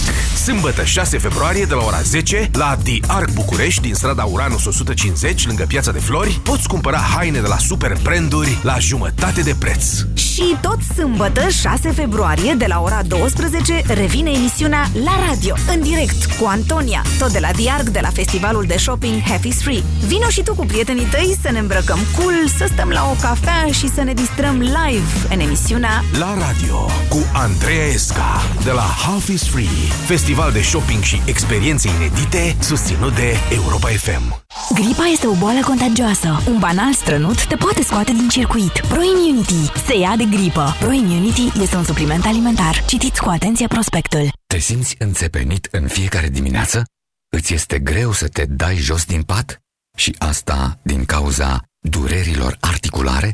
Speaker 2: Sâmbătă 6 februarie de la ora 10 la The Arc București din strada Uranus 150 lângă Piața de Flori poți cumpăra haine de la super branduri la jumătate de preț.
Speaker 18: Și tot sâmbătă, 6 februarie, de la ora 12, revine emisiunea La Radio, în direct cu Antonia, tot de la The Arc, de la festivalul de shopping Happy Free. Vino și tu cu prietenii tăi să ne îmbrăcăm cool, să stăm la o cafea și să ne distrăm live în emisiunea
Speaker 2: La radio cu Andreea Esca de la Half is Free, festival de shopping și experiențe inedite susținut de Europa FM.
Speaker 18: Gripa este o boală contagioasă. Un banal strănut te poate scoate din circuit. ProImmunity. Se ia de gripă. ProImmunity este un supliment alimentar. Citiți cu atenție prospectul.
Speaker 19: Te simți înțepenit în fiecare dimineață? Îți este greu să te dai jos din pat? Și asta din cauza durerilor articulare?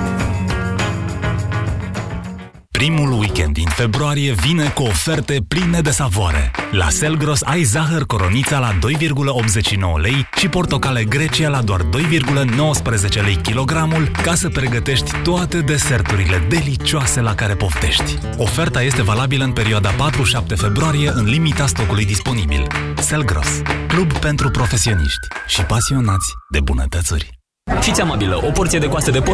Speaker 20: Primul weekend din februarie vine cu oferte pline de savoare. La Selgros ai zahăr coronița la 2,89 lei și portocale Grecia la doar 2,19 lei kilogramul ca să pregătești toate deserturile delicioase la care poftești. Oferta este valabilă în perioada 4-7 februarie în limita stocului disponibil. Selgros, club pentru profesioniști și pasionați de bunătățuri.
Speaker 21: Fiți amabilă, o porție de coastă de porc